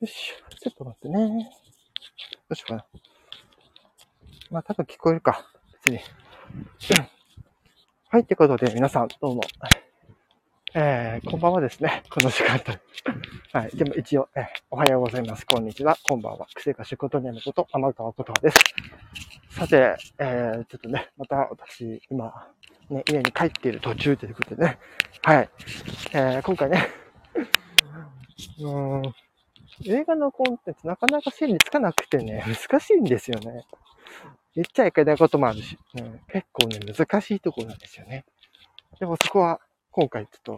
よし。ちょっと待ってね。どうしようかな。まあ、多分聞こえるか。別に。はい、ということで、皆さん、どうも。えー、こんばんはですね。この時間と。はい。でも一応、えー、おはようございます。こんにちは。こんばんは。癖が仕事にあること、天川ことです。さて、えー、ちょっとね、また私、今、ね、家に帰っている途中ということでね。はい。えー、今回ね、うーん、映画のコンテンツなかなか整理つかなくてね、難しいんですよね。言っちゃいけないこともあるし、うん、結構ね、難しいところなんですよね。でもそこは、今回ちょっ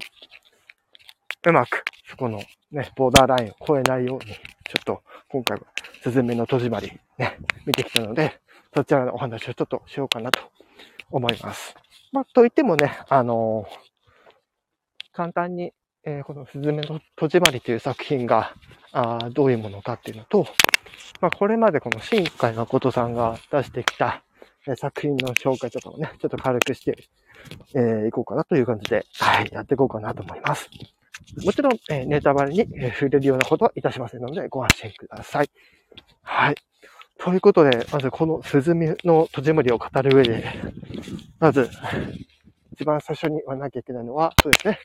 と、うまく、そこのね、ボーダーラインを超えないように、ちょっと、今回は、スズメの戸締まり、ね、見てきたので、そちらのお話をちょっとしようかなと思います。まあ、といってもね、あのー、簡単に、えー、このスズメの戸締まりという作品が、あどういうものかっていうのと、まあ、これまでこの新海誠さんが出してきた、え作品の紹介とかをね、ちょっと軽くして、えー、いこうかなという感じで、はい、やっていこうかなと思います。もちろん、え、ネタバレに、え触れるようなことはいたしませんので、ご安心ください。はい。ということで、まずこのスズメの戸締まりを語る上で、まず、一番最初に言わなきゃいけないのは、そうですね。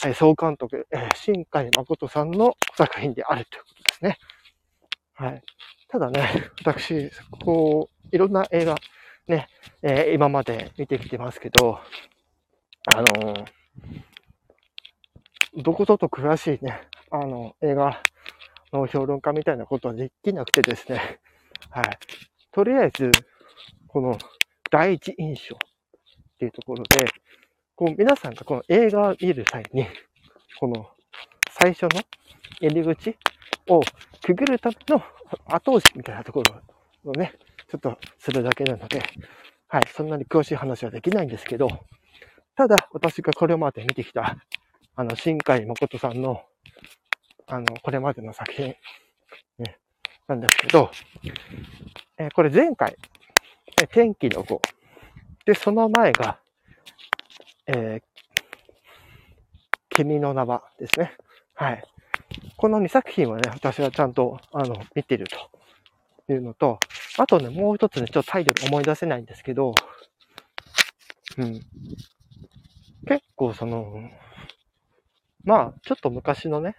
はい、総監督、え、新海誠さんの作品であるということですね。はい。ただね、私、こう、いろんな映画、ね、えー、今まで見てきてますけど、あのー、どことと詳しいね、あの、映画の評論家みたいなことはできなくてですね、はい。とりあえず、この第一印象っていうところで、こう皆さんがこの映画を見る際に、この最初の入り口をくぐるための後押しみたいなところをね、ちょっとするだけなので、はい、そんなに詳しい話はできないんですけど、ただ私がこれまで見てきた、あの、新海誠さんの、あの、これまでの作品、ね、なんですけど、えー、これ前回、え天気の子。で、その前が、えー、君の名はですね。はい。この2作品はね、私はちゃんと、あの、見てるというのと、あとね、もう一つね、ちょっとタイトル思い出せないんですけど、うん。結構その、まあ、ちょっと昔のね、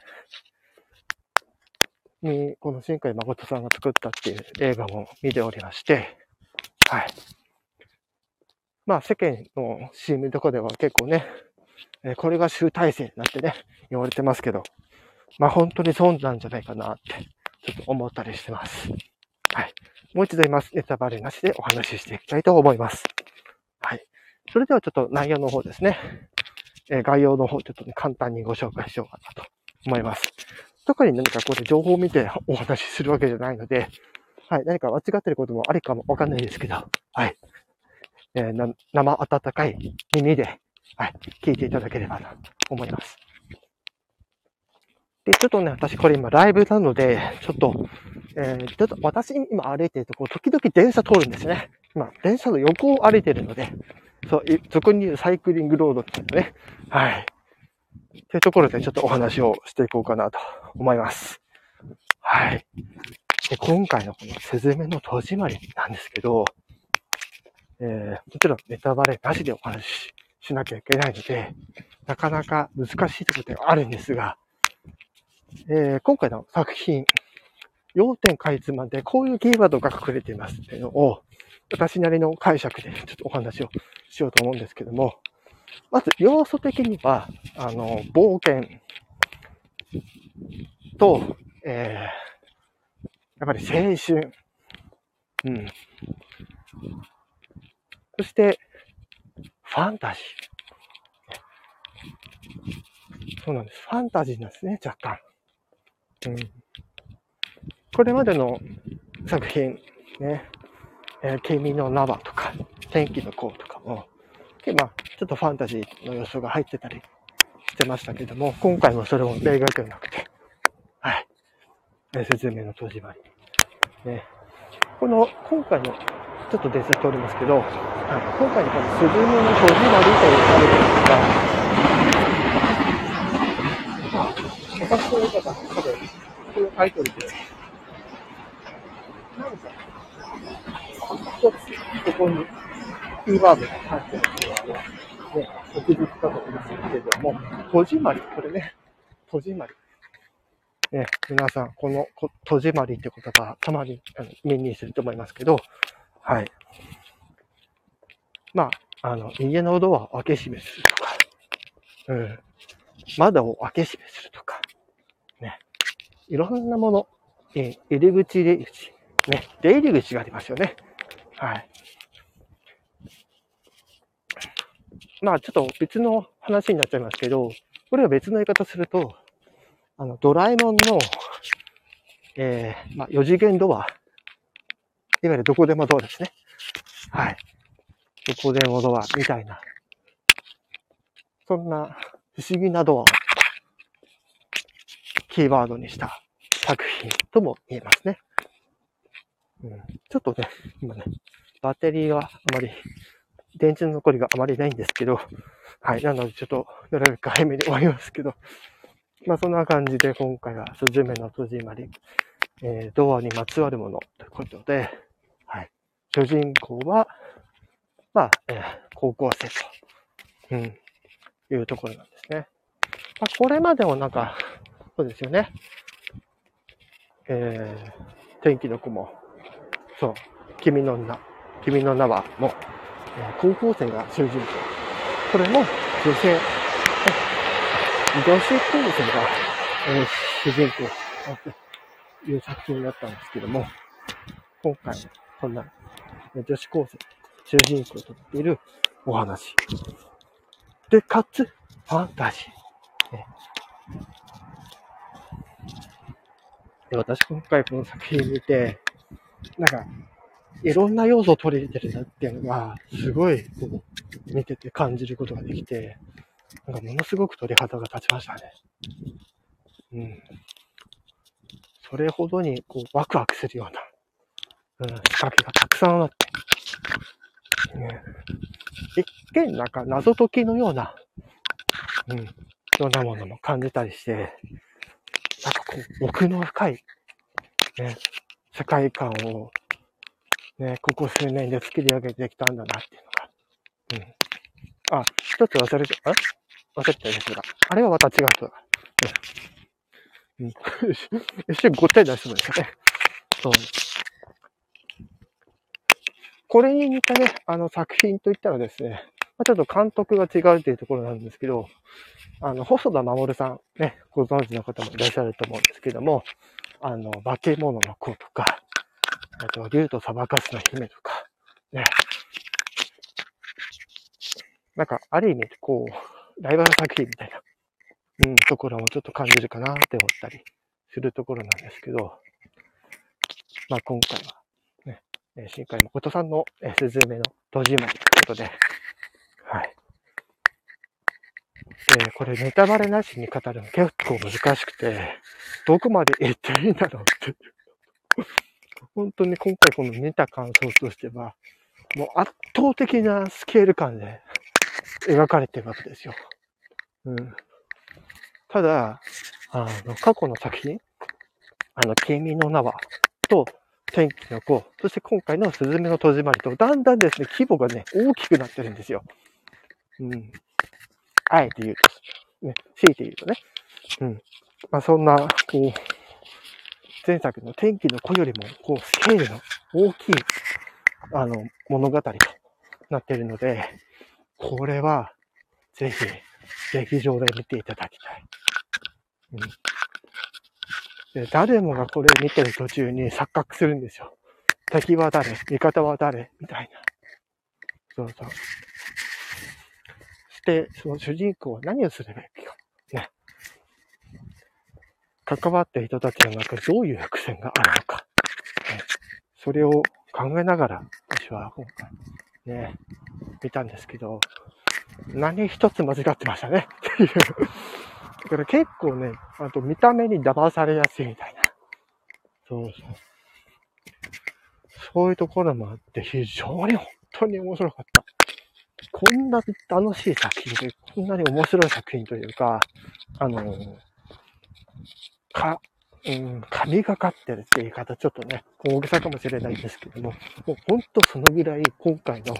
に、この新海誠さんが作ったっていう映画も見ておりまして、はい。まあ世間の CM とかでは結構ね、えこれが集大成なんてね、言われてますけど、まあ本当にそうなんじゃないかなって、ちょっと思ったりしてます。はい。もう一度言います。ネタバレなしでお話ししていきたいと思います。はい。それではちょっと内容の方ですね。えー、概要の方ちょっとね、簡単にご紹介しようかなと思います。特に何かこうやって情報を見てお話しするわけじゃないので、はい。何か間違ってることもありかもわかんないですけど、はい。えー、生温かい耳で、はい、聞いていただければなと思います。で、ちょっとね、私これ今ライブなので、ちょっと、えー、ちょっと私今歩いてるとこ、時々電車通るんですね。今、電車の横を歩いてるので、そう、そこにいるサイクリングロードっていうのね。はい。というところでちょっとお話をしていこうかなと思います。はい。で、今回のこのスズメの戸締まりなんですけど、えー、もちろんネタバレなしでお話ししなきゃいけないので、なかなか難しいところではあるんですが、えー、今回の作品、要点かいつまんでこういうキーワードが隠れていますっていうのを、私なりの解釈でちょっとお話をしようと思うんですけども、まず要素的には、あの、冒険と、えー、やっぱり青春、うん。そして、ファンタジー。そうなんです。ファンタジーなんですね、若干。うん。これまでの作品、ね、えー、君の名はとか、天気の子とかも、まあ、ちょっとファンタジーの要素が入ってたりしてましたけども、今回もそれも例外ではなくて、はい。え説明の戸締まり。ね。この、今回のちょっと伝説通りますけど、はい、今回のこのスズメの戸締まりというタイトルですが、私の言い方、多分、タイトルで、なんか、一つ、ここに、キーワードが入ってるっていうのは、ね、お気づきかと思いますけれども、戸締まり、これね、戸締まり。ね、皆さん、このこ戸締まりって言葉、たまにあの耳にすると思いますけど、はい。まあ、あの、家のドアを開け閉めするとか、うん。窓を開け閉めするとか、ね。いろんなもの、え入り口、出入り口、ね。出入り口がありますよね。はい。まあ、ちょっと別の話になっちゃいますけど、これは別の言い方すると、あの、ドラえもんの、えー、まあ、4次元ドア。いわゆるどこでもドアですね。はい。どこでもドアみたいな。そんな不思議なドアをキーワードにした作品とも言えますね。うん、ちょっとね、今ね、バッテリーがあまり、電池の残りがあまりないんですけど、はい。なのでちょっと、なるべく早めに終わりますけど、まあそんな感じで今回は、スズメの戸締まり、えー、ドアにまつわるものということで、はい。主人公は、まあ、えー、高校生と、うん、いうところなんですね。まあ、これまでもなんか、そうですよね。えー、天気の子も、そう、君の名、君の名はもう、えー、高校生が主人公。これも女性、女子高生が、えー、主人公。という作品だったんですけども、今回、そんな、女子高生、主人公とっているお話。で、かつ、ファンタジー。ね、で私今回この作品見て、なんか、いろんな要素を取り入れてるなっていうのが、すごい、こう、見てて感じることができて、なんかものすごく鳥肌が立ちましたね。うん。それほどに、こう、ワクワクするような、うん、仕掛けがたくさんあって、ね、一見なんか謎解きのような、うん、ようなものも感じたりして、なんかこう、奥の深い、ね、世界観を、ね、ここ数年で作り上げてきたんだなっていうのが、うん。あ、一つ忘れて、あ忘れてたですが、あれはまた違う人だ。うん。一瞬ごったり出しそうですよね。そう。これに似たね、あの作品といったらですね、ま、ちょっと監督が違うというところなんですけど、あの、細田守さん、ね、ご存知の方もいらっしゃると思うんですけども、あの、化け物の子とか、あと、竜と砂漠スの姫とか、ね。なんか、ある意味、こう、ライバル作品みたいな、うん、ところもちょっと感じるかなって思ったりするところなんですけど、まあ今回は、え新海誠さんの、えすずめの戸締まりということで、はい。で、これネタバレなしに語るの結構難しくて、どこまで言っていいんだろうって本当に今回この見た感想としては、もう圧倒的なスケール感で描かれてるわけですよ。うん。ただ、あの、過去の作品、あの、君の名は、と、天気の子、そして今回のスズメの戸締まりと、だんだんですね、規模がね、大きくなってるんですよ。うん。あえて言うと、ね、強いて言うとね。うん。まあ、そんな、こう、前作の天気の子よりも、こう、スケールの大きい、あの、物語となってるので、これは、ぜひ、劇場で見ていただきたい。うん。で、誰もがこれ見てる途中に錯覚するんですよ。敵は誰？味方は誰？みたいな。そうそう。して、その主人公は何をすればいいか。ね。関わった人たちの中でどういう伏線があるのか。ね、それを考えながら、私は今回、ね、見たんですけど、何一つ間違ってましたね。っていうだから結構ね、あと見た目に騙されやすいみたいな。そうそう。そういうところもあって、非常に本当に面白かった。こんな楽しい作品で、こんなに面白い作品というか、あの、か、うん、神がかってるって言い方ちょっとね、大げさかもしれないんですけども、もうほんとそのぐらい今回の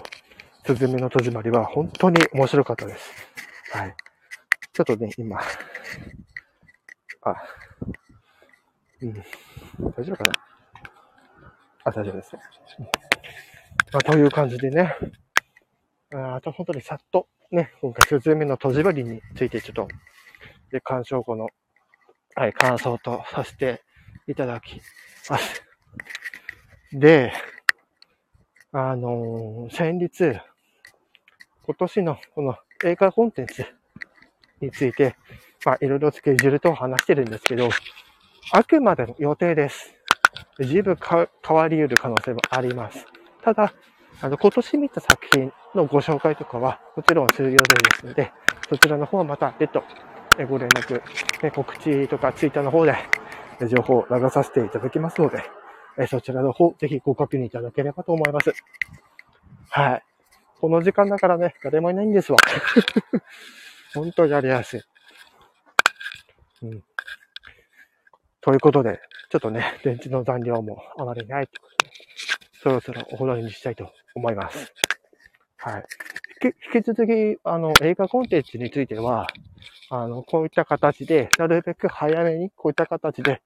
スズメの戸締まりは本当に面白かったです。はい。ちょっとね、今、あ、うん、大丈夫かな？あ、大丈夫です。まあ、という感じでね、あと本当にさっとね、今回スズメの戸締まりについてちょっと、で、鑑賞後の、はい、感想とさせていただきます。で、あのー、先日、今年のこの映画コンテンツについて、まあ、いろいろスケジュールと話してるんですけど、あくまでの予定です。十分変わり得る可能性もあります。ただ、あの、今年見た作品のご紹介とかは、もちろんする予定ですので、そちらの方はまた別途ご連絡、告知とかツイッターの方で情報を流させていただきますので、そちらの方、ぜひご確認いただければと思います。はい。この時間だからね、誰もいないんですわ。本当やりやすい。うん。ということで、ちょっとね、電池の残量もあまりないってことで、そろそろお風呂にしたいと思います。はい。引き続き、あの、映画コンテンツについては、あの、こういった形で、なるべく早めに、こういった形で、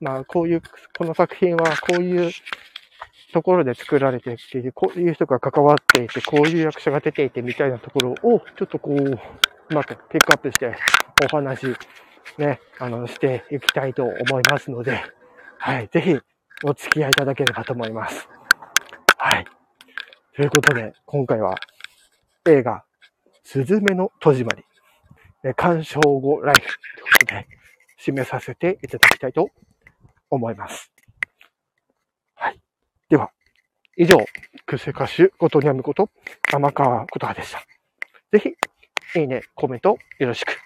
まあ、こういう、この作品はこういうところで作られてきて、こういう人が関わっていて、こういう役者が出ていてみたいなところを、ちょっとこう、うまくピックアップして、お話、ね、あの、していきたいと思いますので、はい、ぜひ、お付き合いいただければと思います。はい。ということで、今回は、映画、すずめの戸締まり、鑑賞後ライフということで、締めさせていただきたいと思います。はい。では、以上、クセ歌手、ことにゃむこと、天川ことはでした。ぜひ、いいね、コメントよろしく。